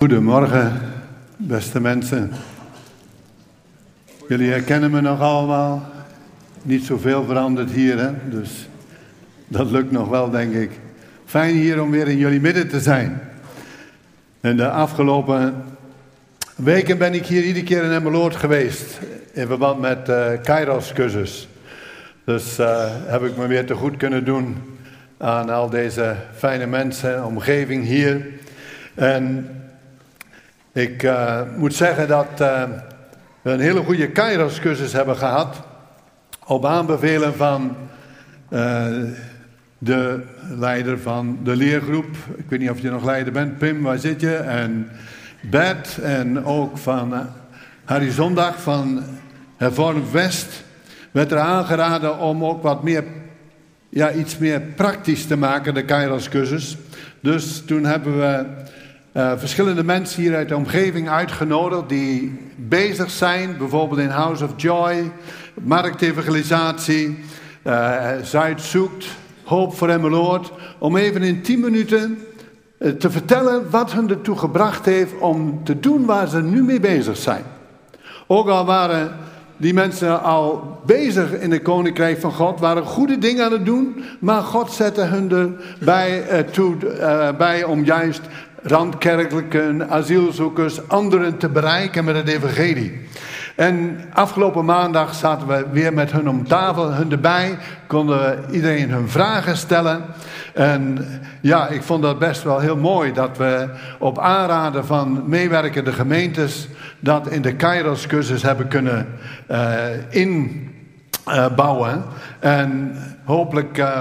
Goedemorgen, beste mensen. Jullie herkennen me nog allemaal. Niet zoveel veranderd hier, hè? dus dat lukt nog wel, denk ik. Fijn hier om weer in jullie midden te zijn. En de afgelopen weken ben ik hier iedere keer in Emmeloord geweest. In verband met uh, Kairos-cursus. Dus uh, heb ik me weer te goed kunnen doen aan al deze fijne mensen, omgeving hier. En ik uh, moet zeggen dat uh, we een hele goede Kairos-cursus hebben gehad. Op aanbevelen van uh, de leider van de leergroep. Ik weet niet of je nog leider bent, Pim, waar zit je? En Bert en ook van Harry Zondag van Hervormd West. Werd er aangeraden om ook wat meer, ja, iets meer praktisch te maken, de Kairos-cursus. Dus toen hebben we uh, verschillende mensen hier uit de omgeving uitgenodigd die bezig zijn, bijvoorbeeld in House of Joy, marktevangelisatie, uh, Zuid zoekt, Hoop voor Emmeloord, om even in 10 minuten uh, te vertellen wat hun ertoe gebracht heeft om te doen waar ze nu mee bezig zijn. Ook al waren die mensen al bezig in het koninkrijk van God, waren goede dingen aan het doen, maar God zette hun erbij toe, bij om juist randkerkelijke asielzoekers, anderen te bereiken met het evangelie. En afgelopen maandag zaten we weer met hun om tafel, hun erbij, konden iedereen hun vragen stellen. En ja, ik vond dat best wel heel mooi dat we op aanraden van meewerkende gemeentes dat in de Kairos-cursus hebben kunnen uh, inbouwen. en hopelijk uh,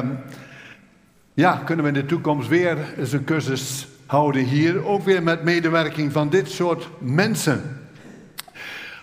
ja, kunnen we in de toekomst weer eens een cursus houden hier. Ook weer met medewerking van dit soort mensen.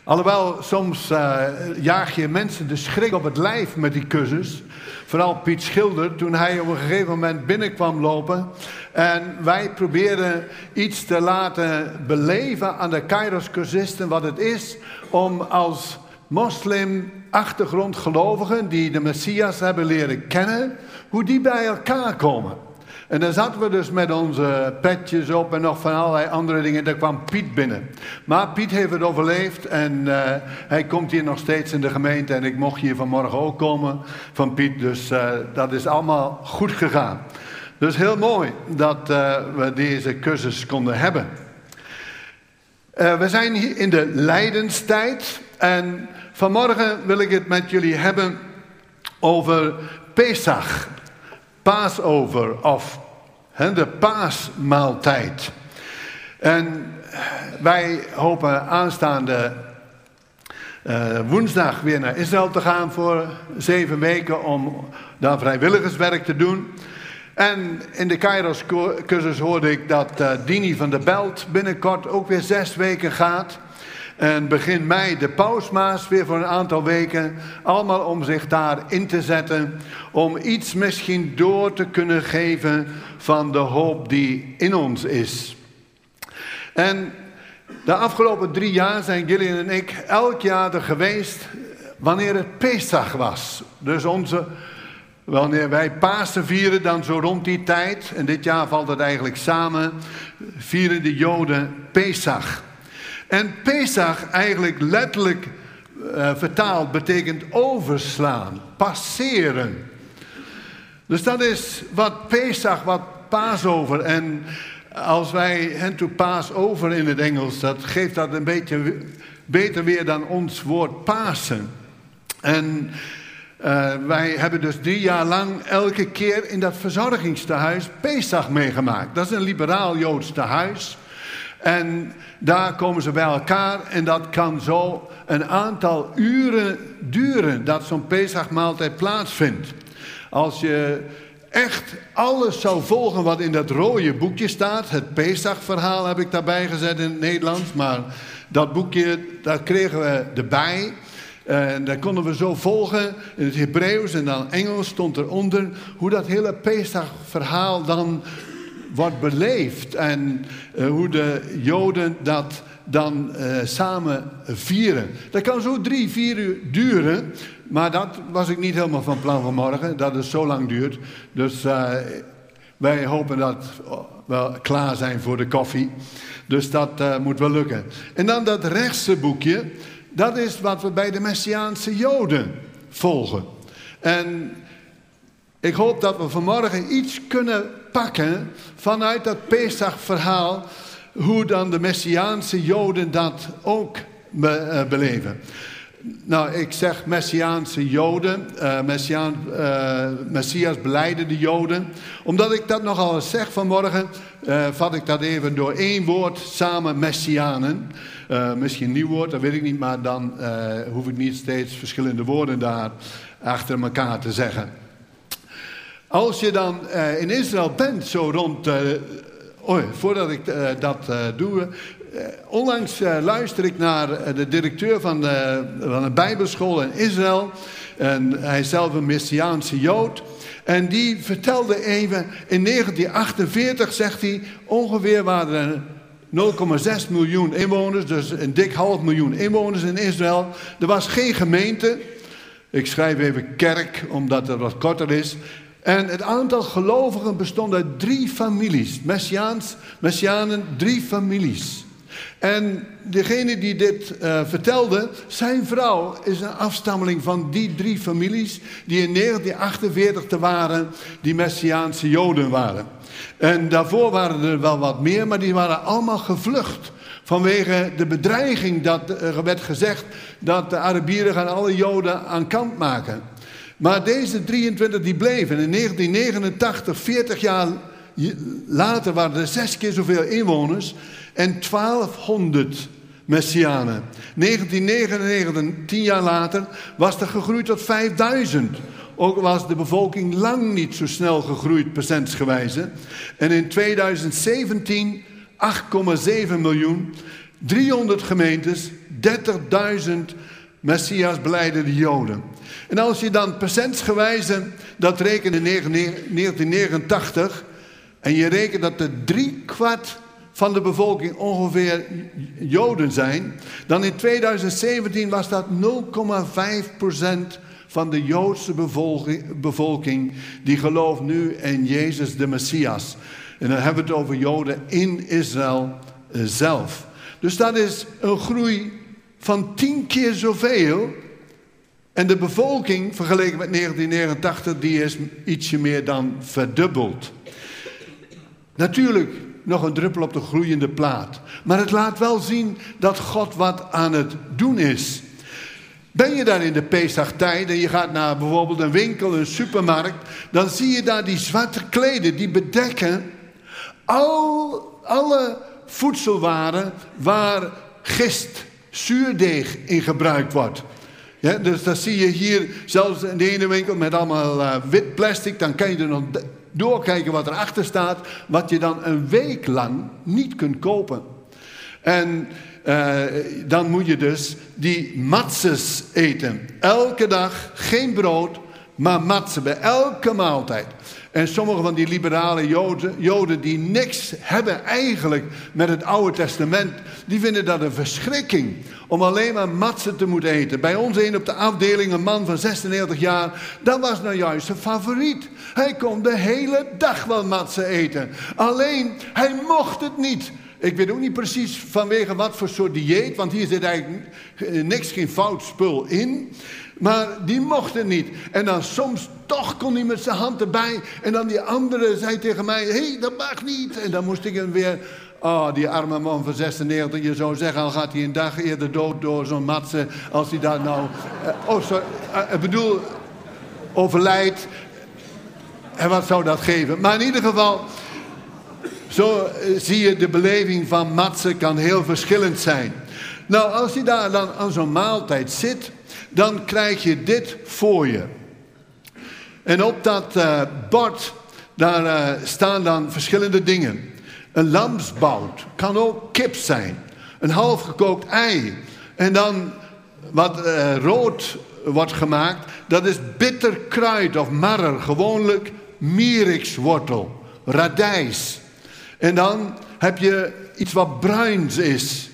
Alhoewel, soms uh, jaag je mensen de schrik op het lijf met die cursus. Vooral Piet Schilder, toen hij op een gegeven moment binnenkwam lopen. En wij probeerden iets te laten beleven aan de Kairos-cursisten wat het is om als moslim achtergrondgelovigen die de Messias hebben leren kennen, hoe die bij elkaar komen. En dan zaten we dus met onze petjes op en nog van allerlei andere dingen. Daar kwam Piet binnen. Maar Piet heeft het overleefd en uh, hij komt hier nog steeds in de gemeente. En ik mocht hier vanmorgen ook komen van Piet. Dus uh, dat is allemaal goed gegaan. Dus heel mooi dat uh, we deze cursus konden hebben. we zijn hier in de lijdenstijd. En vanmorgen wil ik het met jullie hebben over Pesach. Passover of de paasmaaltijd. En wij hopen aanstaande uh, woensdag weer naar Israël te gaan voor zeven weken om daar vrijwilligerswerk te doen. En in de Kairos-cursus hoorde ik dat uh, Dini van der Belt binnenkort ook weer zes weken gaat. En begin mei de pausmaas weer voor een aantal weken. Allemaal om zich daar in te zetten. Om iets misschien door te kunnen geven van de hoop die in ons is. En de afgelopen drie jaar zijn Gillian en ik elk jaar er geweest wanneer het Pesach was. Dus onze, wanneer wij Pasen vieren, dan zo rond die tijd. En dit jaar valt het eigenlijk samen. Vieren de Joden Pesach. En Pesach eigenlijk letterlijk uh, vertaald betekent overslaan, passeren. Dus dat is wat Pesach, wat Passover. En als wij hen to pass over in het Engels, dat geeft dat een beetje beter weer dan ons woord Pasen. En uh, wij hebben dus drie jaar lang elke keer in dat verzorgingstehuis Pesach meegemaakt. Dat is een liberaal Joods tehuis. En daar komen ze bij elkaar en dat kan zo een aantal uren duren dat zo'n Pesachmaaltijd plaatsvindt. Als je echt alles zou volgen wat in dat rode boekje staat, het Pesach-verhaal heb ik daarbij gezet in het Nederlands, maar dat boekje, dat kregen we erbij. En daar konden we zo volgen in het Hebreeuws en dan Engels stond eronder hoe dat hele Pesach-verhaal dan wordt beleefd en uh, hoe de Joden dat dan uh, samen vieren. Dat kan zo drie, vier uur duren, maar dat was ik niet helemaal van plan vanmorgen, dat het zo lang duurt. Dus uh, wij hopen dat wel klaar zijn voor de koffie. Dus dat moet wel lukken. En dan dat rechtse boekje. Dat is wat we bij de Messiaanse Joden volgen. En ik hoop dat we vanmorgen iets kunnen pakken vanuit dat Pesach-verhaal. Hoe dan de Messiaanse Joden dat ook be, uh, beleven. Nou, ik zeg Messiaanse Joden, uh, Messiaan, uh, Messias beleidende Joden. Omdat ik dat nogal eens zeg vanmorgen, uh, vat ik dat even door één woord samen, Messianen. misschien een nieuw woord, dat weet ik niet, maar dan hoef ik niet steeds verschillende woorden daar achter elkaar te zeggen. Als je dan in Israël bent, zo rond Oh, voordat ik uh, dat uh, doe. Uh, onlangs luister ik naar de directeur van, de, van een Bijbelschool in Israël. En hij is zelf een Messiaanse Jood. En die vertelde even, in 1948 zegt hij, ongeveer waren er 0,6 miljoen inwoners, dus een dik half miljoen inwoners in Israël. Er was geen gemeente. Ik schrijf even kerk, omdat het wat korter is. En het aantal gelovigen bestond uit drie families. Messiaans, Messianen, drie families. En degene die dit uh, vertelde, zijn vrouw is een afstammeling van die drie families die in 1948 te waren, die Messiaanse Joden waren. En daarvoor waren er wel wat meer, maar die waren allemaal gevlucht. Vanwege de bedreiging dat er werd gezegd dat de Arabieren gaan alle Joden aan kant maken. Maar deze 23 die bleven. In 1989, 40 jaar later, waren er zes keer zoveel inwoners en 1200 Messianen. 1999, tien jaar later, was er gegroeid tot 5000. Ook was de bevolking lang niet zo snel gegroeid, procentsgewijze. En in 2017 8,7 miljoen, 300 gemeentes, 30.000 Messias beleidende Joden. En als je dan procentsgewijze dat rekent in 1989 en je rekent dat er drie kwart van de bevolking ongeveer Joden zijn, dan in 2017 was dat 0,5 procent van de Joodse bevolking die gelooft nu in Jezus de Messias. En dan hebben we het over Joden in Israël eh, zelf. Dus dat is een groei van tien keer zoveel en de bevolking, vergeleken met 1989, die is ietsje meer dan verdubbeld. Natuurlijk nog een druppel op de groeiende plaat. Maar het laat wel zien dat God wat aan het doen is. Ben je daar in de Pesach-tijd en je gaat naar bijvoorbeeld een winkel, een supermarkt, dan zie je daar die zwarte kleden die bedekken al, alle voedselwaren waar gist, zuurdeeg in gebruikt wordt. Ja, dus dat zie je hier, zelfs in de ene winkel met allemaal uh, wit plastic. Dan kan je er nog doorkijken wat erachter staat. Wat je dan een week lang niet kunt kopen. En uh, dan moet je dus die matzes eten. Elke dag geen brood, maar matsen bij elke maaltijd. En sommige van die liberale joden, joden, die niks hebben eigenlijk met het Oude Testament, die vinden dat een verschrikking om alleen maar matsen te moeten eten. Bij ons een op de afdeling, een man van 96 jaar, dat was nou juist zijn favoriet. Hij kon de hele dag wel matsen eten. Alleen, hij mocht het niet. Ik weet ook niet precies vanwege wat voor soort dieet, want hier zit eigenlijk niks, geen fout spul in. Maar die mocht het niet. En dan soms toch kon hij met zijn hand erbij. En dan die andere zei tegen mij, hé, hey, dat mag niet. En dan moest ik hem weer Oh, die arme man van 96, je zou zeggen, al gaat hij een dag eerder dood door zo'n matse, als hij daar nou, uh, oh sorry, uh, ik bedoel, overlijdt. En wat zou dat geven? Maar in ieder geval, zo uh, zie je, de beleving van matsen kan heel verschillend zijn. Nou, als je daar dan aan zo'n maaltijd zit, dan krijg je dit voor je. En op dat bord, daar staan dan verschillende dingen. Een lamsbout kan ook kip zijn. Een half gekookt ei. En dan wat uh, rood wordt gemaakt, dat is bitter kruid of marrer. Gewoonlijk mierikswortel, radijs. En dan heb je iets wat bruins is.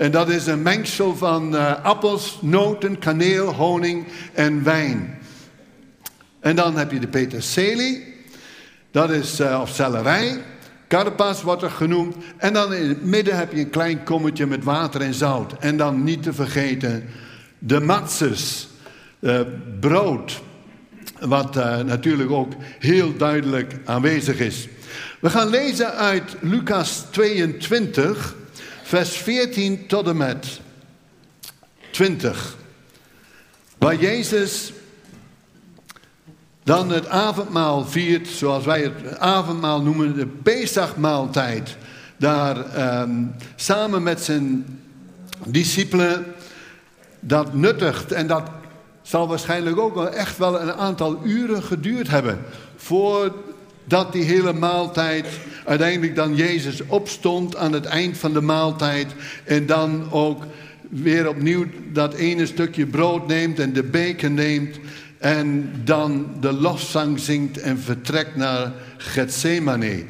En dat is een mengsel van uh, appels, noten, kaneel, honing en wijn. En dan heb je de peterselie. Dat is, uh, of celerij. Karpas wordt er genoemd. En dan in het midden heb je een klein kommetje met water en zout. En dan niet te vergeten de matzes, uh, brood. Wat natuurlijk ook heel duidelijk aanwezig is. We gaan lezen uit Lucas 22, vers 14 tot en met 20. Waar Jezus dan het avondmaal viert, zoals wij het avondmaal noemen, de Pesachmaaltijd. Daar um, samen met zijn discipelen dat nuttigt. En dat zal waarschijnlijk ook wel echt wel een aantal uren geduurd hebben. Voordat die hele maaltijd uiteindelijk dan Jezus opstond aan het eind van de maaltijd. En dan ook weer opnieuw dat ene stukje brood neemt en de beker neemt. En dan de lofzang zingt en vertrekt naar Gethsemane.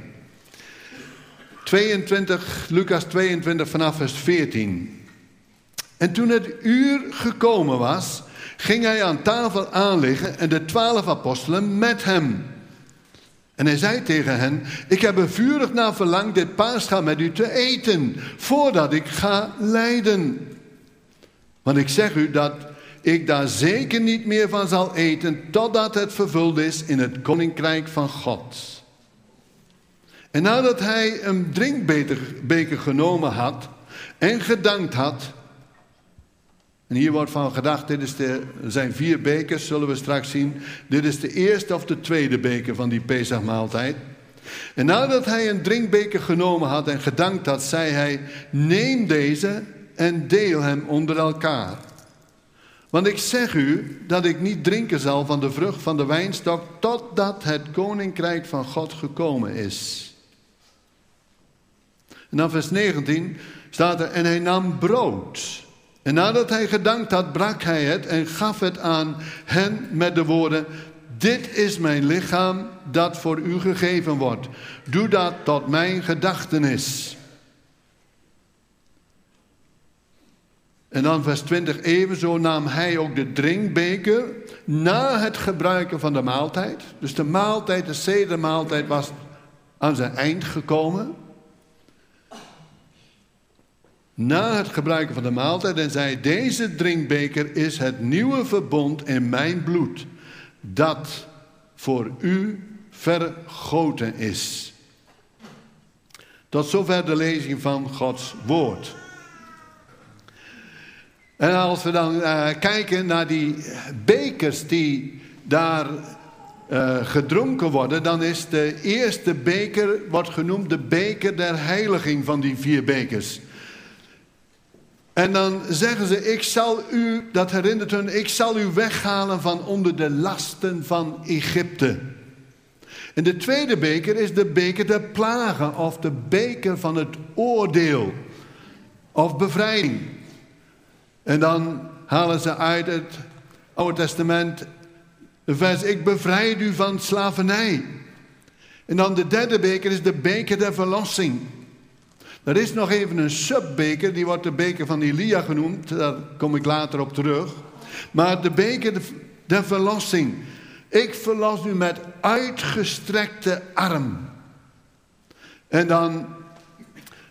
22, Lucas 22 vanaf vers 14. En toen het uur gekomen was, ging hij aan tafel aanliggen en de twaalf apostelen met hem. En hij zei tegen hen: Ik heb er vurig naar verlangd dit paascha met u te eten, voordat ik ga lijden. Want ik zeg u dat ik daar zeker niet meer van zal eten, totdat het vervuld is in het koninkrijk van God. En nadat hij een drinkbeker genomen had en gedankt had, en hier wordt van gedacht, dit is de, er zijn vier bekers, zullen we straks zien. Dit is de eerste of de tweede beker van die Pesachmaaltijd. En nadat hij een drinkbeker genomen had en gedankt had, zei hij, neem deze en deel hem onder elkaar. Want ik zeg u dat ik niet drinken zal van de vrucht van de wijnstok totdat het koninkrijk van God gekomen is. En dan vers 19 staat er, en hij nam brood. En nadat hij gedankt had, brak hij het en gaf het aan hen met de woorden: Dit is mijn lichaam dat voor u gegeven wordt. Doe dat tot mijn gedachtenis. En dan vers 20, evenzo nam hij ook de drinkbeker na het gebruiken van de maaltijd. Dus de maaltijd, de zedermaaltijd was aan zijn eind gekomen na het gebruiken van de maaltijd en zei: Deze drinkbeker is het nieuwe verbond in mijn bloed, dat voor u vergoten is. Tot zover de lezing van Gods woord. En als we dan uh, kijken naar die bekers die daar uh, gedronken worden, dan is de eerste beker, wordt genoemd de beker der heiliging van die vier bekers. En dan zeggen ze, ik zal u, dat herinnert hun, ik zal u weghalen van onder de lasten van Egypte. En de tweede beker is de beker der plagen of de beker van het oordeel of bevrijding. En dan halen ze uit het Oude Testament de vers, ik bevrijd u van slavernij. En dan de derde beker is de beker der verlossing. Er is nog even een subbeker, die wordt de beker van Elia genoemd. Daar kom ik later op terug. Maar de beker de, verlossing. Ik verlos u met uitgestrekte arm. En dan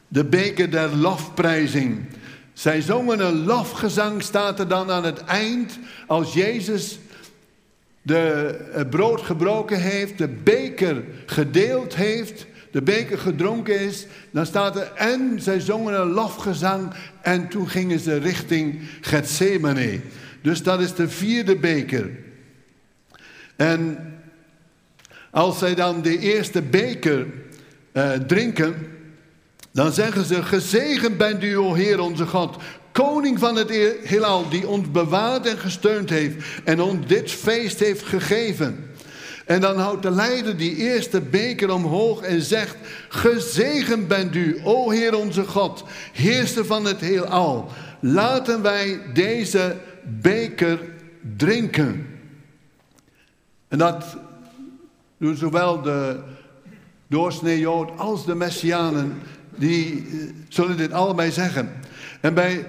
de beker der lofprijzing. Zij zongen een lofgezang, staat er dan aan het eind. Als Jezus de, brood gebroken heeft, de beker gedeeld heeft de beker gedronken is, dan staat er en zij zongen een lofgezang en toen gingen ze richting Gethsemane. Dus dat is de vierde beker. En als zij dan de eerste beker uh, drinken, dan zeggen ze: Gezegend bent u, o Heer onze God, koning van het heelal, die ons bewaard en gesteund heeft en ons dit feest heeft gegeven. En dan houdt de leider die eerste beker omhoog en zegt: Gezegend bent u, o Heer onze God, heerser van het heelal. Laten wij deze beker drinken. En dat doen zowel de doorsnee Jood als de Messianen, die eh, zullen dit allebei zeggen. En bij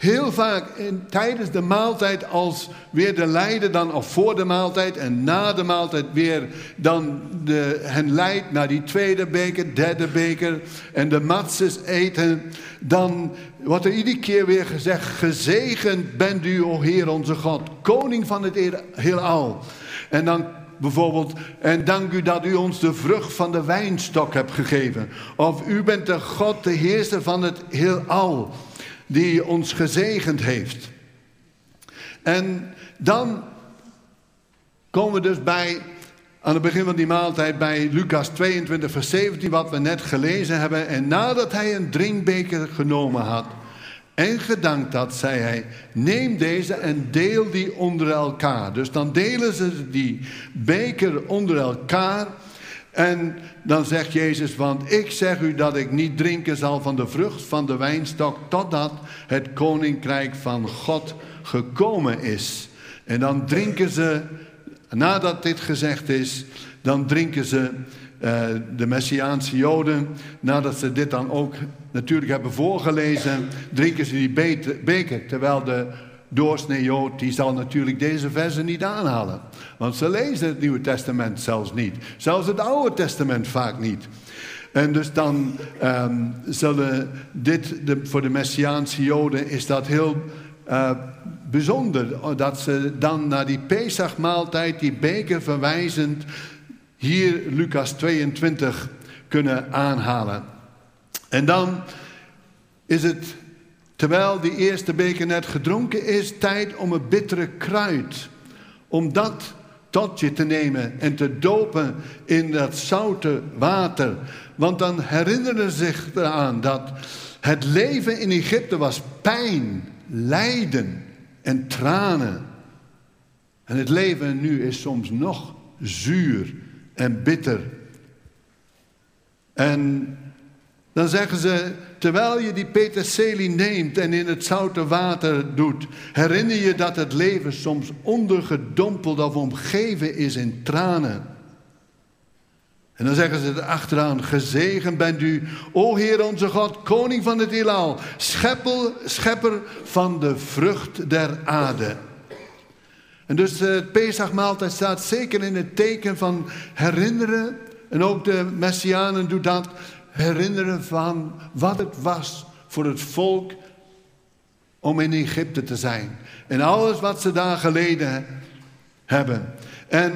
heel vaak tijdens de maaltijd als weer de leider dan, of voor de maaltijd en na de maaltijd weer dan de, hen leidt naar die tweede beker, derde beker en de matzes eten, dan wordt er iedere keer weer gezegd, gezegend bent u, o Heer onze God, koning van het heelal. En dan bijvoorbeeld, en dank u dat u ons de vrucht van de wijnstok hebt gegeven. Of u bent de God, de heerser van het heelal die ons gezegend heeft. En dan komen we dus bij, aan het begin van die maaltijd, bij Lucas 22, vers 17, wat we net gelezen hebben. En nadat hij een drinkbeker genomen had en gedankt had, zei hij: Neem deze en deel die onder elkaar. Dus dan delen ze die beker onder elkaar. En dan zegt Jezus, want ik zeg u dat ik niet drinken zal van de vrucht van de wijnstok totdat het koninkrijk van God gekomen is. En dan drinken ze, nadat dit gezegd is, dan drinken ze uh, de Messiaanse Joden, nadat ze dit dan ook natuurlijk hebben voorgelezen, drinken ze die beker, terwijl de doorsnee Jood, die zal natuurlijk deze versen niet aanhalen. Want ze lezen het Nieuwe Testament zelfs niet. Zelfs het Oude Testament vaak niet. En dus dan um, zullen dit, de, voor de Messiaanse Joden is dat heel uh, bijzonder. Dat ze dan naar die Pesachmaaltijd, die beker verwijzend, hier Lucas 22 kunnen aanhalen. En dan is het Terwijl die eerste beker net gedronken is, tijd om het bittere kruid, om dat tot je te nemen en te dopen in dat zoute water. Want dan herinneren ze zich eraan dat het leven in Egypte was pijn, lijden en tranen. En het leven nu is soms nog zuur en bitter. En dan zeggen ze, terwijl je die peterselie neemt en in het zoute water doet, herinner je dat het leven soms ondergedompeld of omgeven is in tranen. En dan zeggen ze erachteraan, gezegend bent u, o Heer onze God, koning van het heelal, schepper, schepper van de vrucht der aarde. En dus het Pesachmaaltijd staat zeker in het teken van herinneren. En ook de Messianen doen dat herinneren van wat het was voor het volk om in Egypte te zijn. En alles wat ze daar geleden hebben. En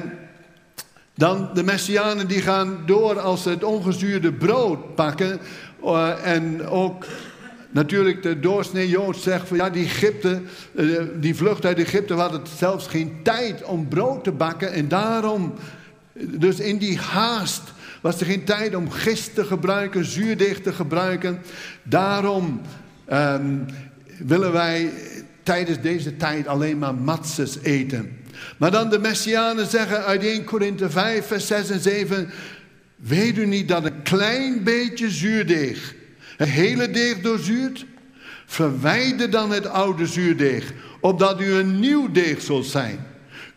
dan de Messianen die gaan door als ze het ongezuurde brood pakken. Uh, en ook natuurlijk de doorsnee Jood zegt van ja die Egypte, uh, die vlucht uit Egypte hadden zelfs geen tijd om brood te bakken. En daarom, dus in die haast was er geen tijd om gist te gebruiken, zuurdeeg te gebruiken. Daarom um, willen wij tijdens deze tijd alleen maar matzes eten. Maar dan de Messianen zeggen uit 1 Korinthe 5, vers 6 en 7... Weet u niet dat een klein beetje zuurdeeg het hele deeg doorzuurt? Verwijder dan het oude zuurdeeg, opdat u een nieuw deeg zult zijn...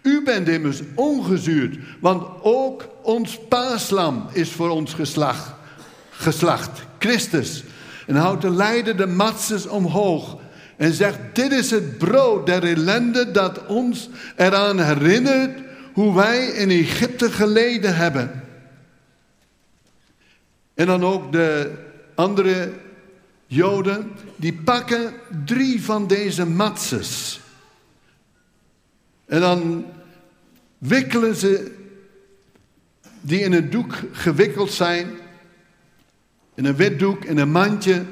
U bent immers ongezuurd, want ook ons paaslam is voor ons geslacht, geslacht Christus. En houdt de leider de matzes omhoog en zegt, dit is het brood der ellende dat ons eraan herinnert hoe wij in Egypte geleden hebben. En dan ook de andere Joden, die pakken drie van deze matzes. En dan wikkelen ze die in een doek gewikkeld zijn, in een wit doek, in een mandje.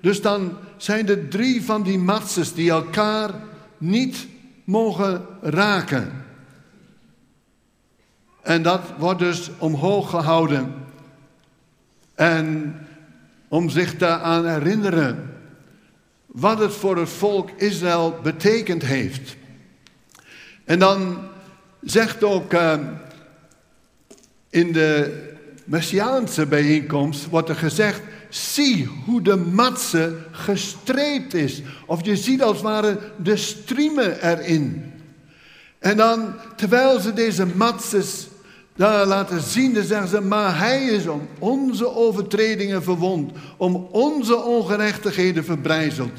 Dus dan zijn er drie van die matzes die elkaar niet mogen raken. En dat wordt dus omhoog gehouden. En om zich daaraan herinneren wat het voor het volk Israël betekend heeft. En dan zegt ook uh, in de Messiaanse bijeenkomst, wordt er gezegd, zie hoe de matse gestreept is. Of je ziet als het ware de striemen erin. En dan, terwijl ze deze matses daar laten zien, dan zeggen ze, maar hij is om onze overtredingen verwond, om onze ongerechtigheden verbrijzeld.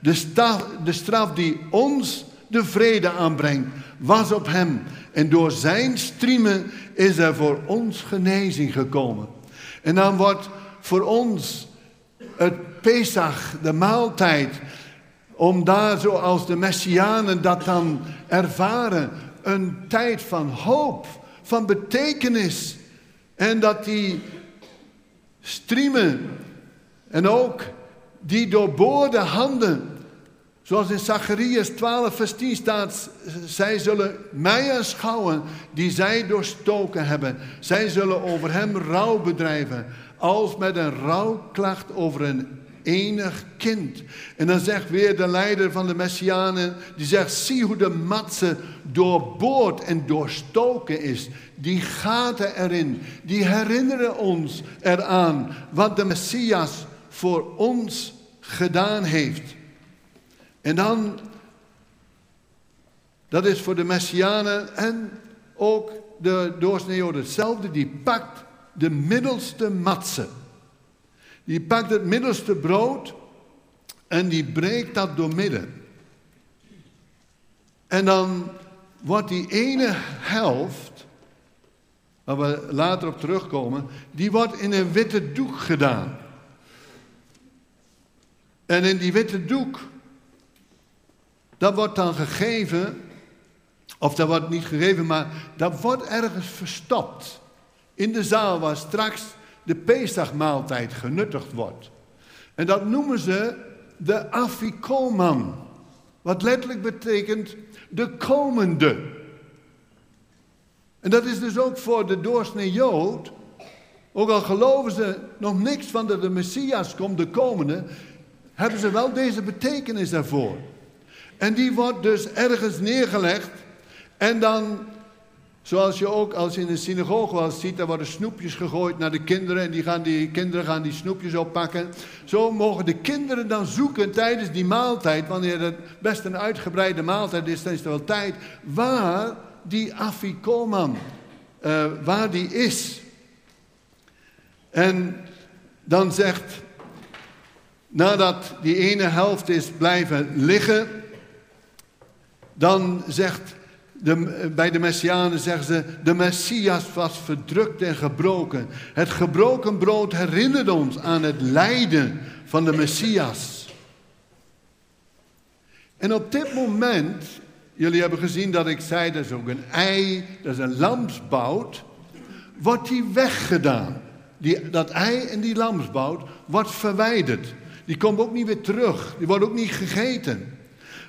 De straf, de straf die ons de vrede aanbrengt, was op hem. En door zijn striemen is er voor ons genezing gekomen. En dan wordt voor ons het Pesach, de maaltijd, om daar zoals de Messianen dat dan ervaren, een tijd van hoop, van betekenis. En dat die striemen en ook die doorboorde handen, zoals in Zacharias 12 vers 10 staat, zij zullen mij aanschouwen die zij doorstoken hebben. Zij zullen over hem rouw bedrijven, als met een rouwklacht over een enig kind. En dan zegt weer de leider van de Messianen, die zegt, zie hoe de matse doorboord en doorstoken is. Die gaten erin, die herinneren ons eraan wat de Messias voor ons gedaan heeft. En dan, dat is voor de Messianen en ook de doorsneeuwden hetzelfde, die pakt de middelste matse. Die pakt het middelste brood en die breekt dat door midden. En dan wordt die ene helft, waar we later op terugkomen, die wordt in een witte doek gedaan. En in die witte doek, dat wordt dan gegeven, of dat wordt niet gegeven, maar dat wordt ergens verstopt. In de zaal waar straks de Pesachmaaltijd genuttigd wordt. En dat noemen ze de afikoman. Wat letterlijk betekent de komende. En dat is dus ook voor de doorsnee Jood. Ook al geloven ze nog niks van dat de Messias komt, de komende, hebben ze wel deze betekenis daarvoor. En die wordt dus ergens neergelegd en dan Zoals je ook als je in de synagoge wel ziet, daar worden snoepjes gegooid naar de kinderen en die, gaan die kinderen gaan die snoepjes oppakken. Zo mogen de kinderen dan zoeken tijdens die maaltijd, wanneer het best een uitgebreide maaltijd is, dan is er wel tijd, waar die afikoman, uh, waar die is. En dan zegt, nadat die ene helft is blijven liggen, dan zegt de, bij de Messianen zeggen ze, de Messias was verdrukt en gebroken. Het gebroken brood herinnert ons aan het lijden van de Messias. En op dit moment, jullie hebben gezien dat ik zei, dat is ook een ei, dat is een lamsbout, wordt die weggedaan. Die, dat ei en die lamsbout wordt verwijderd. Die komt ook niet weer terug, die wordt ook niet gegeten.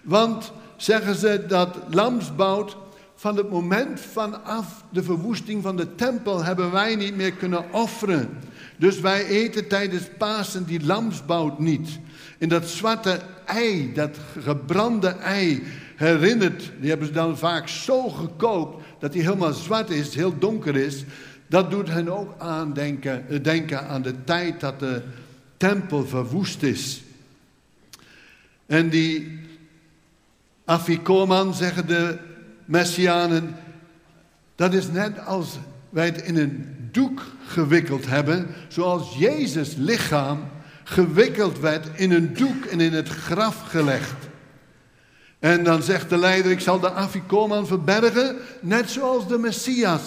Want zeggen ze dat lamsbout van het moment vanaf de verwoesting van de tempel hebben wij niet meer kunnen offeren. Dus wij eten tijdens Pasen die lamsbout niet. En dat zwarte ei, dat gebrande ei, herinnert, die hebben ze dan vaak zo gekookt dat hij helemaal zwart is, heel donker is. Dat doet hen ook aan denken, eh, denken aan de tijd dat de tempel verwoest is. En die afikoman, zeggen de Messianen, dat is net als wij het in een doek gewikkeld hebben, zoals Jezus lichaam gewikkeld werd in een doek en in het graf gelegd. En dan zegt de leider, ik zal de afikoman verbergen, net zoals de Messias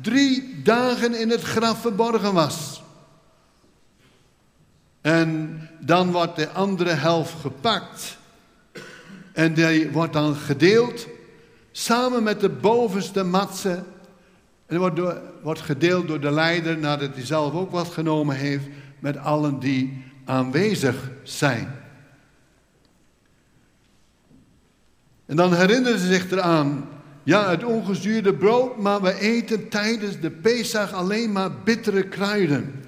drie dagen in het graf verborgen was. En dan wordt de andere helft gepakt en die wordt dan gedeeld Samen met de bovenste matse. En wordt, door, wordt gedeeld door de leider nadat hij zelf ook wat genomen heeft met allen die aanwezig zijn. En dan herinneren ze zich eraan, ja, het ongezuurde brood, maar we eten tijdens de Pesach alleen maar bittere kruiden.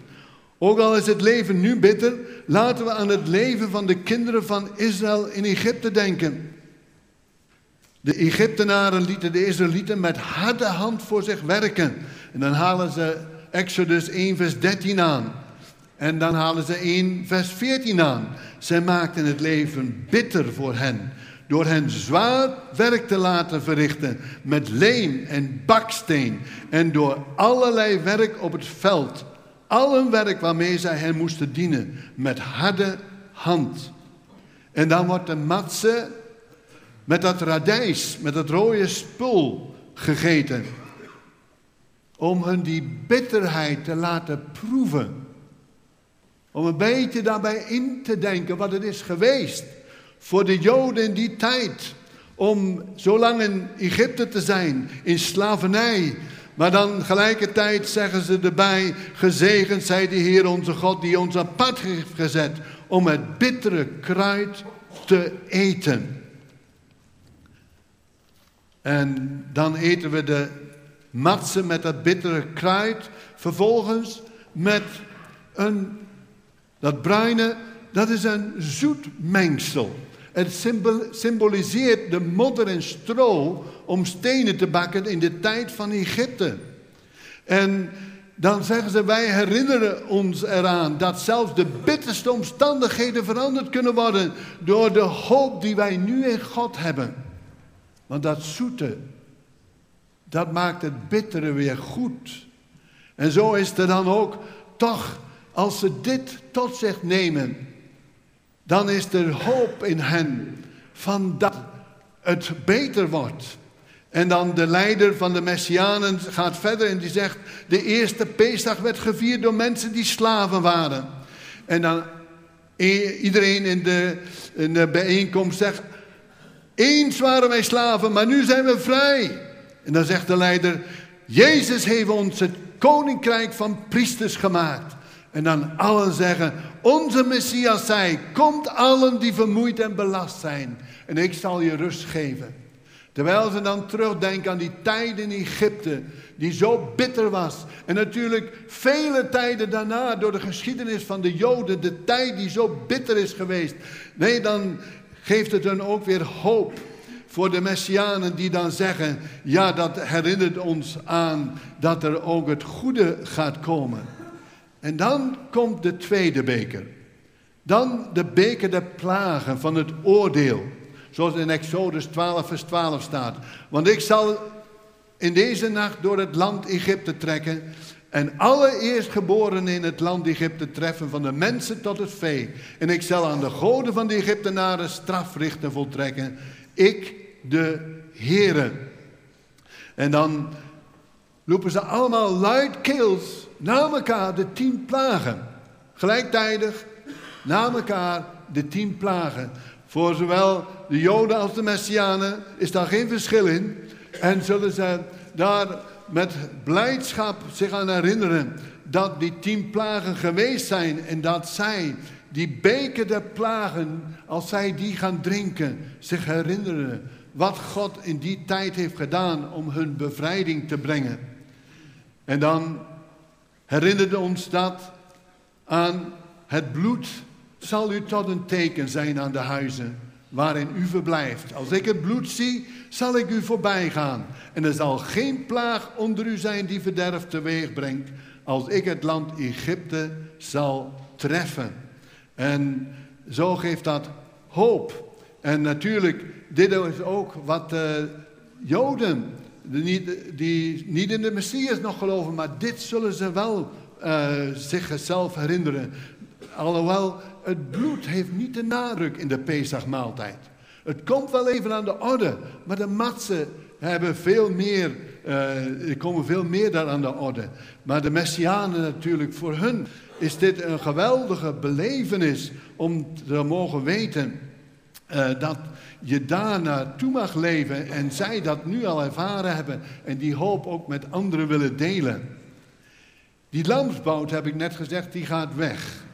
Ook al is het leven nu bitter, laten we aan het leven van de kinderen van Israël in Egypte denken. De Egyptenaren lieten de Israëlieten met harde hand voor zich werken. En dan halen ze Exodus 1, vers 13 aan. En dan halen ze 1, vers 14 aan. Zij maakten het leven bitter voor hen. door hen zwaar werk te laten verrichten met leem en baksteen en door allerlei werk op het veld. Al een werk waarmee zij hen moesten dienen met harde hand. En dan wordt de matse met dat radijs, met dat rode spul gegeten. Om hun die bitterheid te laten proeven. Om een beetje daarbij in te denken wat het is geweest voor de Joden in die tijd. Om zo lang in Egypte te zijn, in slavernij. Maar dan gelijkertijd zeggen ze erbij, gezegend zij de Heer onze God die ons apart heeft gezet om het bittere kruid te eten. En dan eten we de matsen met dat bittere kruid. Vervolgens met een, dat bruine, dat is een zoet mengsel. Het symboliseert de modder en stro om stenen te bakken in de tijd van Egypte. En dan zeggen ze, wij herinneren ons eraan dat zelfs de bitterste omstandigheden veranderd kunnen worden door de hoop die wij nu in God hebben. Want dat zoete, dat maakt het bittere weer goed. En zo is er dan ook toch, als ze dit tot zich nemen, dan is er hoop in hen van dat het beter wordt. En dan de leider van de Messianen gaat verder en die zegt: De eerste Pesach werd gevierd door mensen die slaven waren. En dan iedereen in de, in de bijeenkomst zegt: Eens waren wij slaven, maar nu zijn we vrij. En dan zegt de leider: Jezus heeft ons het koninkrijk van priesters gemaakt. En dan allen zeggen: Onze Messias zei: Komt allen die vermoeid en belast zijn, en ik zal je rust geven. Terwijl ze dan terugdenken aan die tijd in Egypte, die zo bitter was. En natuurlijk vele tijden daarna, door de geschiedenis van de Joden, de tijd die zo bitter is geweest. Nee, dan geeft het hun ook weer hoop voor de Messianen die dan zeggen: Ja, dat herinnert ons aan dat er ook het goede gaat komen. En dan komt de tweede beker. Dan de beker der plagen van het oordeel. Zoals in Exodus 12, vers 12 staat. Want ik zal in deze nacht door het land Egypte trekken. En alle eerstgeborenen in het land Egypte treffen, van de mensen tot het vee. En ik zal aan de goden van de Egyptenaren strafrichten voltrekken. Ik, de Heere. En dan roepen ze allemaal luidkeels na elkaar de tien plagen. Gelijktijdig na elkaar de tien plagen. Voor zowel de Joden als de Messianen is daar geen verschil in. En zullen ze daar met blijdschap zich aan herinneren dat die tien plagen geweest zijn en dat zij die beker der plagen, als zij die gaan drinken, zich herinneren wat God in die tijd heeft gedaan om hun bevrijding te brengen. En dan herinnerde ons dat aan het bloed zal u tot een teken zijn aan de huizen waarin u verblijft. Als ik het bloed zie, zal ik u voorbij gaan. En er zal geen plaag onder u zijn die verderf teweeg brengt, als ik het land Egypte zal treffen. En zo geeft dat hoop. En natuurlijk, dit is ook wat de Joden, die, niet in de Messias nog geloven, maar dit zullen ze wel uh, zichzelf herinneren. Alhoewel het bloed heeft niet de nadruk in de Pesachmaaltijd. Het komt wel even aan de orde, maar de matsen hebben veel meer, uh, komen veel meer daar aan de orde. Maar de Messianen natuurlijk, voor hun is dit een geweldige belevenis om te mogen weten uh, dat je daar naartoe mag leven en zij dat nu al ervaren hebben en die hoop ook met anderen willen delen. Die lamsbout, heb ik net gezegd, die gaat weg.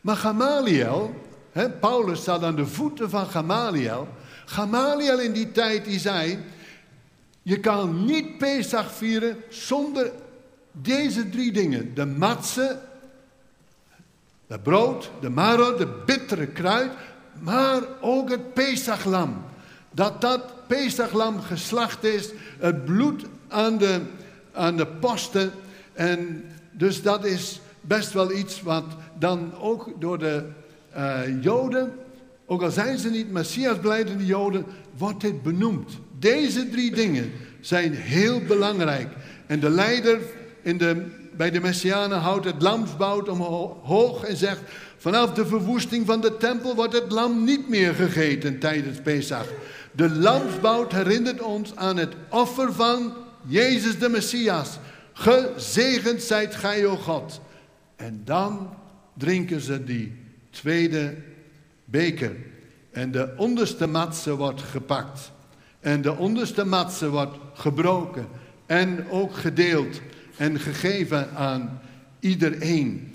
Maar Gamaliel, hè, Paulus staat aan de voeten van Gamaliel. Gamaliel in die tijd die zei, je kan niet Pesach vieren zonder deze drie dingen. De matse, de brood, de maro, de bittere kruid, maar ook het Pesachlam. Dat dat Pesachlam geslacht is, het bloed aan de, aan de posten. En dus dat is best wel iets wat dan ook door de uh, Joden ook al zijn ze niet Messias blijdende Joden, wordt dit benoemd. Deze drie dingen zijn heel belangrijk. En de leider in de, bij de Messianen houdt het lamsbout omhoog en zegt: Vanaf de verwoesting van de tempel wordt het lam niet meer gegeten tijdens Pesach. De lamsbout herinnert ons aan het offer van Jezus de Messias. Gezegend zijt gij, o God. En dan drinken ze die tweede beker. En de onderste matse wordt gepakt. En de onderste matse wordt gebroken. En ook gedeeld en gegeven aan iedereen.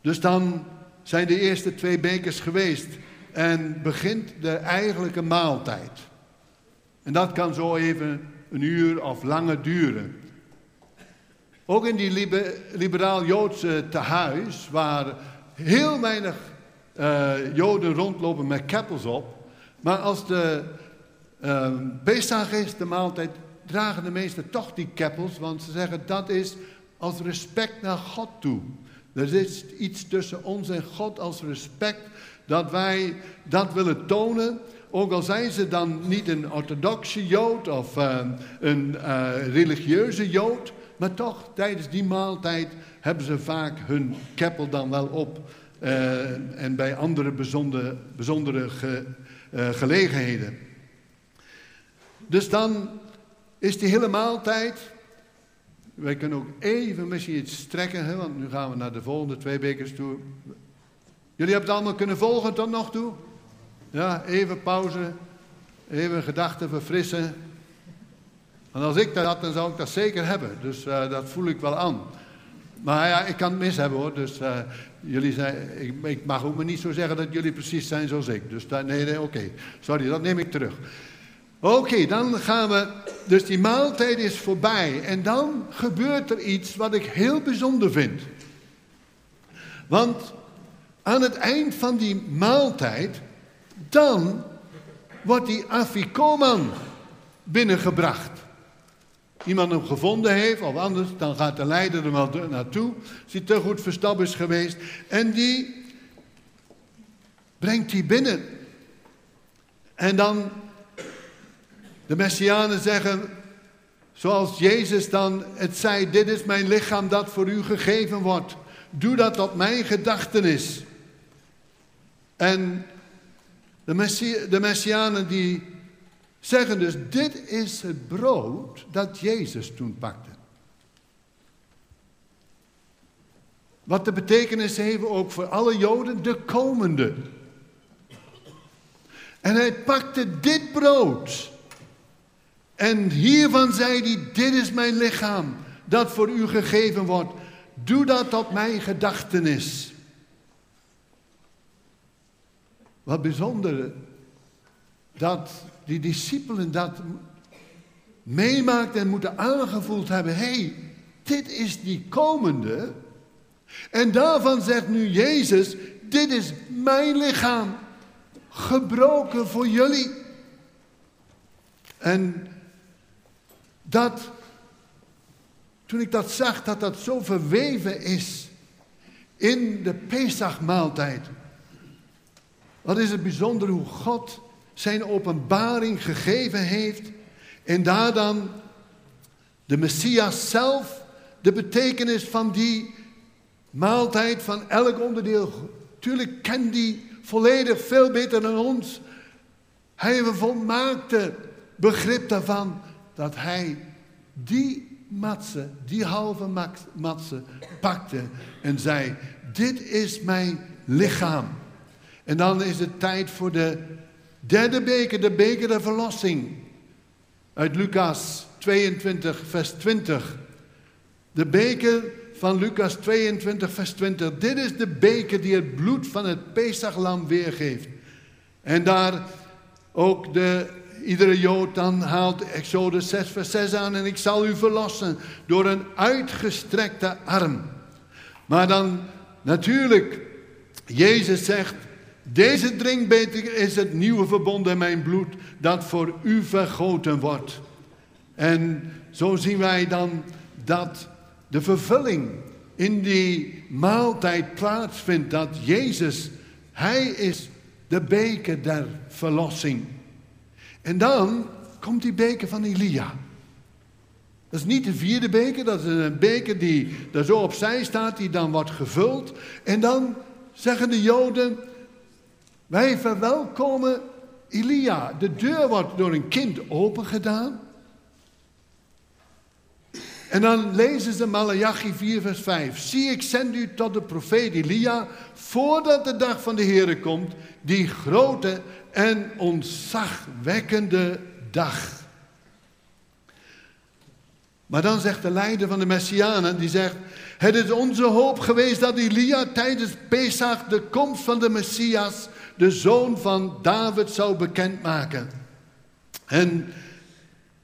Dus dan zijn de eerste twee bekers geweest. En begint de eigenlijke maaltijd. En dat kan zo even een uur of langer duren. Ook in die liberaal-Joodse tehuis, waar heel weinig uh, Joden rondlopen met keppels op. Maar als de uh, is, de maaltijd, dragen de meesten toch die keppels, want ze zeggen dat is als respect naar God toe. Er is iets tussen ons en God als respect dat wij dat willen tonen. Ook al zijn ze dan niet een orthodoxe Jood of uh, een uh, religieuze Jood, maar toch tijdens die maaltijd hebben ze vaak hun keppel dan wel op. Uh, en bij andere bijzondere, bijzondere ge, gelegenheden. Dus dan is die hele maaltijd. Wij kunnen ook even misschien iets strekken, hè, want nu gaan we naar de volgende twee bekers toe. Jullie hebben het allemaal kunnen volgen tot nog toe? Ja, even pauze, even gedachten verfrissen. En als ik dat had, dan zou ik dat zeker hebben. Dus uh, dat voel ik wel aan. Maar ja, ik kan het mis hebben hoor. Dus uh, jullie zijn, ik, mag ook maar niet zo zeggen dat jullie precies zijn zoals ik. Dus nee, nee, oké. Sorry, dat neem ik terug. Oké, dan gaan we. Dus die maaltijd is voorbij. En dan gebeurt er iets wat ik heel bijzonder vind. Want aan het eind van die maaltijd, dan wordt die afikoman binnengebracht. Iemand hem gevonden heeft, of anders, dan gaat de leider er wel naartoe. Als hij te goed verstapt is geweest. En die brengt hij binnen. En dan de Messianen zeggen, zoals Jezus dan het zei, dit is mijn lichaam dat voor u gegeven wordt. Doe dat tot mijn gedachtenis. En de, Messi de Messianen die zeggen dus, dit is het brood dat Jezus toen pakte. Wat de betekenis heeft ook voor alle Joden, de komende. En hij pakte dit brood. En hiervan zei hij, dit is mijn lichaam dat voor u gegeven wordt. Doe dat tot mijn gedachtenis. Wat bijzonder dat die discipelen dat meemaakt en moeten aangevoeld hebben. Hé, hey, dit is die komende. En daarvan zegt nu Jezus, dit is mijn lichaam, gebroken voor jullie. En dat, toen ik dat zag, dat dat zo verweven is in de Pesachmaaltijd. Wat is het bijzonder hoe God zijn openbaring gegeven heeft en daar dan de Messias zelf de betekenis van die maaltijd, van elk onderdeel. Tuurlijk kent die volledig veel beter dan ons. Hij heeft een volmaakte begrip daarvan dat hij die matse, die halve matse pakte en zei, dit is mijn lichaam. En dan is het tijd voor de derde beker, de beker der verlossing. Uit Lucas 22, vers 20. De beker van Lucas 22, vers 20. Dit is de beker die het bloed van het Pesachlam weergeeft. En daar ook de, iedere Jood dan haalt Exodus 6, vers 6 aan. En ik zal u verlossen door een uitgestrekte arm. Maar dan natuurlijk, Jezus zegt, deze drinkbeker is het nieuwe verbond in mijn bloed dat voor u vergoten wordt. En zo zien wij dan dat de vervulling in die maaltijd plaatsvindt. Dat Jezus, Hij is De beker der verlossing. En dan komt die beker van Elia. Dat is niet de vierde beker, dat is een beker die daar zo opzij staat, die dan wordt gevuld. En dan zeggen de Joden, wij verwelkomen Elia. De deur wordt door een kind opengedaan. En dan lezen ze Malachi 4, vers 5. Zie, ik zend u tot de profeet Elia, voordat de dag van de Heer komt, die grote en ontzagwekkende dag. Maar dan zegt de leider van de Messianen, die zegt, het is onze hoop geweest dat Elia tijdens Pesach de komst van de Messias, de zoon van David, zou bekendmaken. En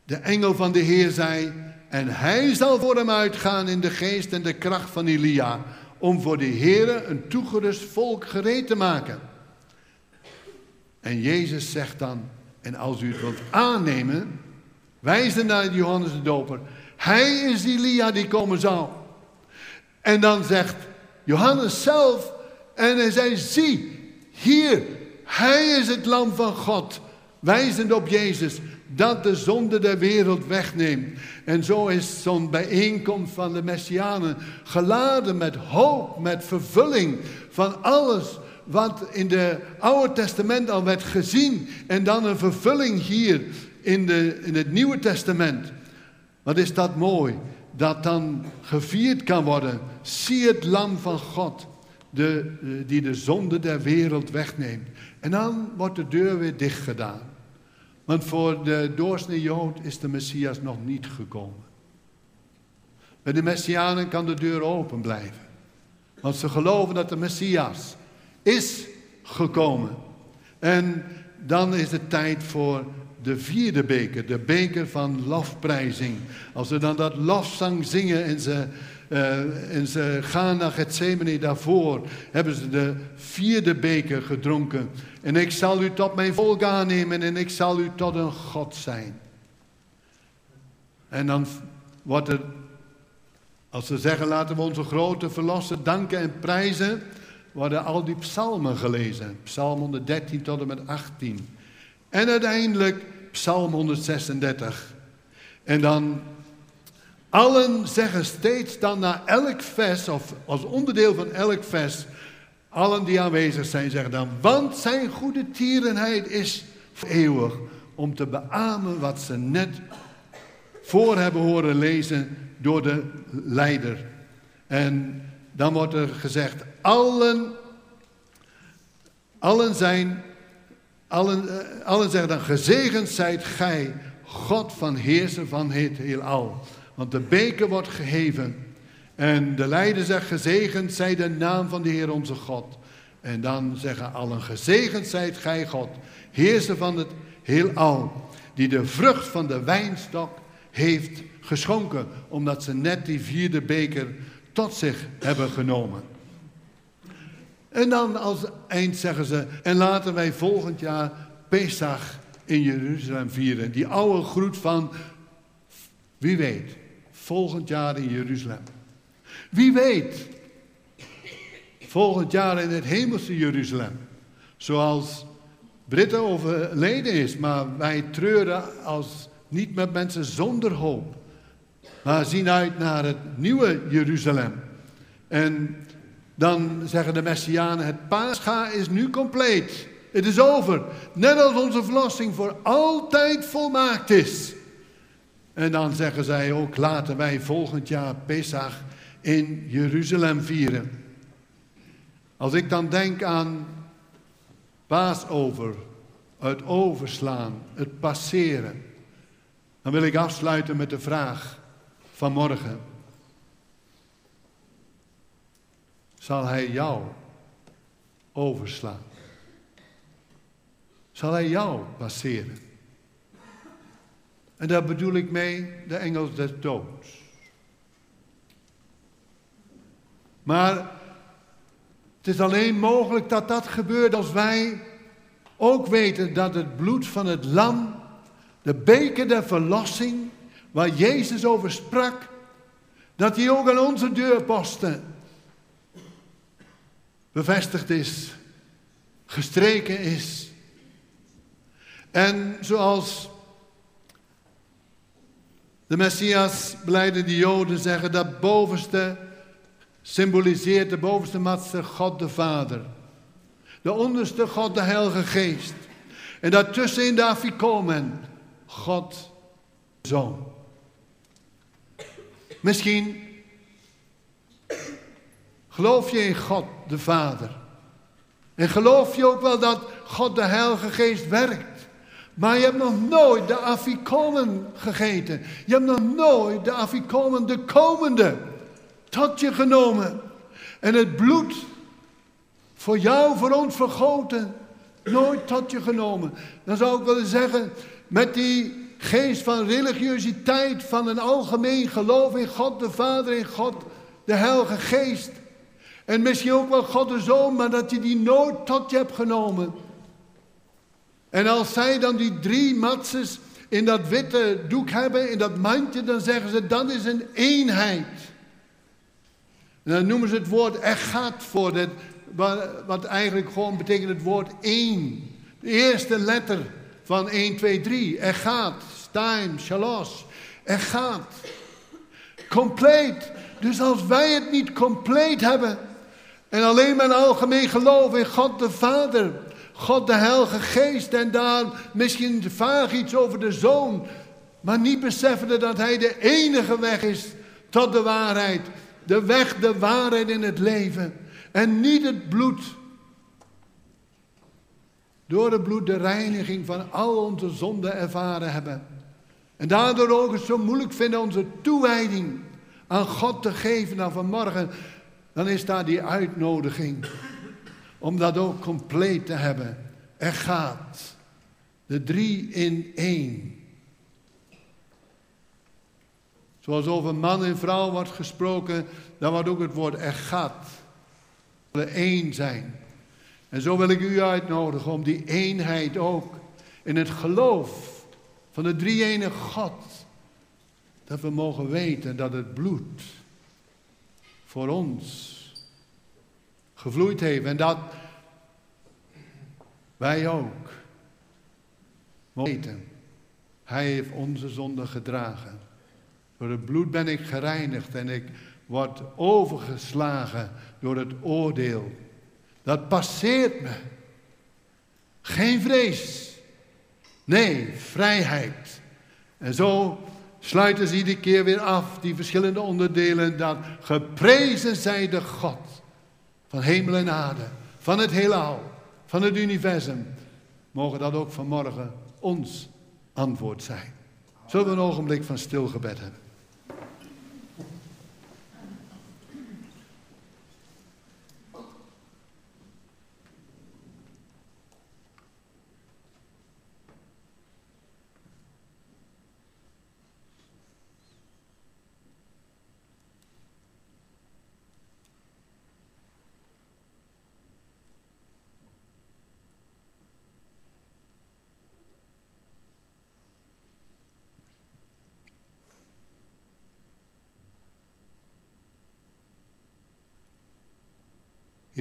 de engel van de Heer zei, en hij zal voor hem uitgaan in de geest en de kracht van Elia, om voor de Heer een toegerust volk gereed te maken. En Jezus zegt dan, en als u het wilt aannemen, wijzen naar Johannes de Doper, hij is Elia die komen zal. En dan zegt Johannes zelf, en hij zei, zie, hier, hij is het lam van God, wijzend op Jezus, dat de zonde der wereld wegneemt. En zo is zo'n bijeenkomst van de Messianen geladen met hoop, met vervulling van alles wat in de Oude Testament al werd gezien. En dan een vervulling hier in, de, in het Nieuwe Testament. Wat is dat mooi, dat dan gevierd kan worden. Zie het lam van God, de, die de zonde der wereld wegneemt. En dan wordt de deur weer dicht gedaan. Want voor de doorsnee Jood is de Messias nog niet gekomen. Bij de Messianen kan de deur open blijven. Want ze geloven dat de Messias is gekomen. En dan is het tijd voor de vierde beker, de beker van lofprijzing. Als ze dan dat lofzang zingen en ze, uh, en ze gaan naar Gethsemane daarvoor, hebben ze de vierde beker gedronken. En ik zal u tot mijn volk aannemen en ik zal u tot een God zijn. En dan wordt er, als ze zeggen laten we onze grote verlosser danken en prijzen, worden al die psalmen gelezen. Psalm 113 tot en met 18. En uiteindelijk Psalm 136. En dan, allen zeggen steeds dan na elk vers, of als onderdeel van elk vers, allen die aanwezig zijn zeggen dan, want zijn goede tierenheid is eeuwig. Om te beamen wat ze net voor hebben horen lezen door de leider. En dan wordt er gezegd, allen, allen zijn Allen, eh, allen zeggen dan, gezegend zijt gij, God van heerser van het heelal. Want de beker wordt geheven. En de leider zegt, gezegend zij de naam van de Heer onze God. En dan zeggen allen, gezegend zijt gij God, heerser van het heelal. Die de vrucht van de wijnstok heeft geschonken. Omdat ze net die vierde beker tot zich hebben genomen. En dan als eind zeggen ze, en laten wij volgend jaar Pesach in Jeruzalem vieren. Die oude groet van, wie weet, volgend jaar in Jeruzalem. Wie weet, volgend jaar in het hemelse Jeruzalem. Zoals Britten overleden is, maar wij treuren als niet met mensen zonder hoop. Maar zien uit naar het nieuwe Jeruzalem. En dan zeggen de Messianen, het Pascha is nu compleet. Het is over. Net als onze verlossing voor altijd volmaakt is. En dan zeggen zij ook, laten wij volgend jaar Pesach in Jeruzalem vieren. Als ik dan denk aan Paasover, het overslaan, het passeren, dan wil ik afsluiten met de vraag van morgen. zal hij jou overslaan. Zal hij jou passeren. En daar bedoel ik mee de engels des doods. Maar het is alleen mogelijk dat dat gebeurt als wij ook weten dat het bloed van het lam, de beker der verlossing, waar Jezus over sprak, dat die ook aan onze deurposten bevestigd is, gestreken is. En zoals de Messias beleidende Joden zeggen, dat bovenste symboliseert de bovenste matste God de Vader. De onderste God de Heilige Geest. En daartussen in de afikomen God de Zoon. Misschien geloof je in God de Vader. En geloof je ook wel dat God de Heilige Geest werkt. Maar je hebt nog nooit de afikomen gegeten. Je hebt nog nooit de afikomen, de komende, tot je genomen. En het bloed voor jou, voor ons vergoten, nooit tot je genomen. Dan zou ik willen zeggen, met die geest van religiositeit, van een algemeen geloof in God de Vader, in God de Heilige Geest. En misschien ook wel God de Zoon, maar dat je die nooit tot je hebt genomen. En als zij dan die drie matzes in dat witte doek hebben, in dat mandje, dan zeggen ze, dat is een eenheid. En dan noemen ze het woord echat voor, dat, wat eigenlijk gewoon betekent het woord één. De eerste letter van 1, 2, 3. Echat, staim, shalos. Echat. Compleet. Dus als wij het niet compleet hebben, en alleen maar een algemeen geloof in God de Vader, God de Heilige Geest en daar misschien vaag iets over de Zoon, maar niet beseffende dat Hij de enige weg is tot de waarheid. De weg, de waarheid in het leven. En niet het bloed. Door het bloed de reiniging van al onze zonden ervaren hebben. En daardoor ook het zo moeilijk vinden onze toewijding aan God te geven dan vanmorgen. Dan is daar die uitnodiging om dat ook compleet te hebben. Er gaat de drie in één. Zoals over man en vrouw wordt gesproken, dan wordt ook het woord er gaat. We één zijn. En zo wil ik u uitnodigen om die eenheid ook in het geloof van de drie-ene God. Dat we mogen weten dat het bloed voor ons gevloeid heeft. En dat wij ook mogen weten. Hij heeft onze zonde gedragen. Door het bloed ben ik gereinigd en ik word overgeslagen door het oordeel. Dat passeert me. Geen vrees. Nee, vrijheid. En zo sluiten ze iedere keer weer af, die verschillende onderdelen, dat geprezen zij de God van hemel en aarde, van het heelal, van het universum. Mogen dat ook vanmorgen ons antwoord zijn. Zullen we een ogenblik van stilgebed hebben?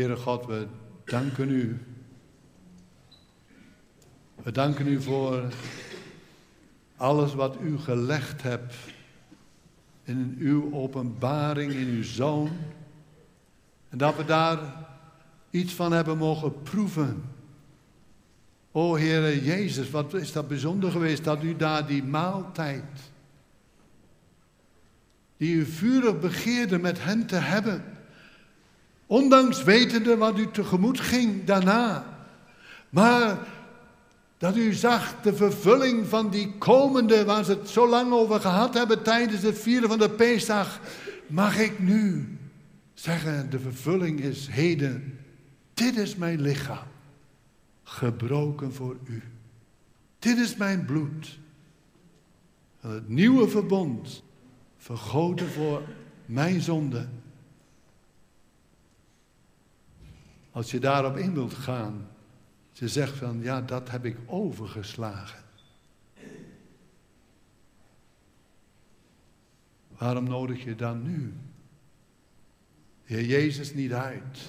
Heere God, we danken u. We danken u voor alles wat u gelegd hebt in uw openbaring, in uw zoon. En dat we daar iets van hebben mogen proeven. O Heere Jezus, wat is dat bijzonder geweest dat u daar die maaltijd, die u vurig begeerde met hen te hebben, Ondanks wetende wat u tegemoet ging daarna. Maar dat u zag de vervulling van die komende, waar ze het zo lang over gehad hebben tijdens het vieren van de Pesach. Mag ik nu zeggen, de vervulling is heden. Dit is mijn lichaam, gebroken voor u. Dit is mijn bloed. Het nieuwe verbond, vergoten voor mijn zonde. Als je daarop in wilt gaan, ze zegt van ja, dat heb ik overgeslagen. Waarom nodig je dan nu Heer Jezus niet uit?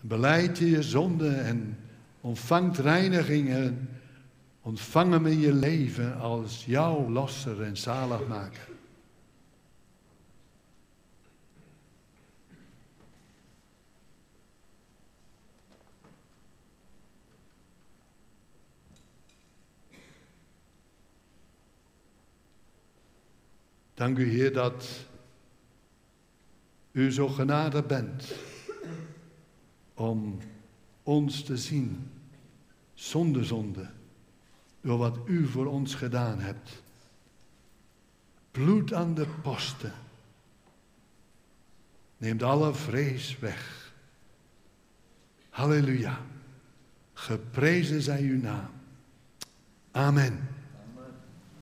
Beleid je je zonde en ontvangt reiniging en ontvang hem in je leven als jouw losser en zaligmaker. Dank u Heer dat u zo genade bent om ons te zien zonder zonde, door wat u voor ons gedaan hebt. Bloed aan de posten neemt alle vrees weg. Halleluja. Geprezen zij uw naam. Amen.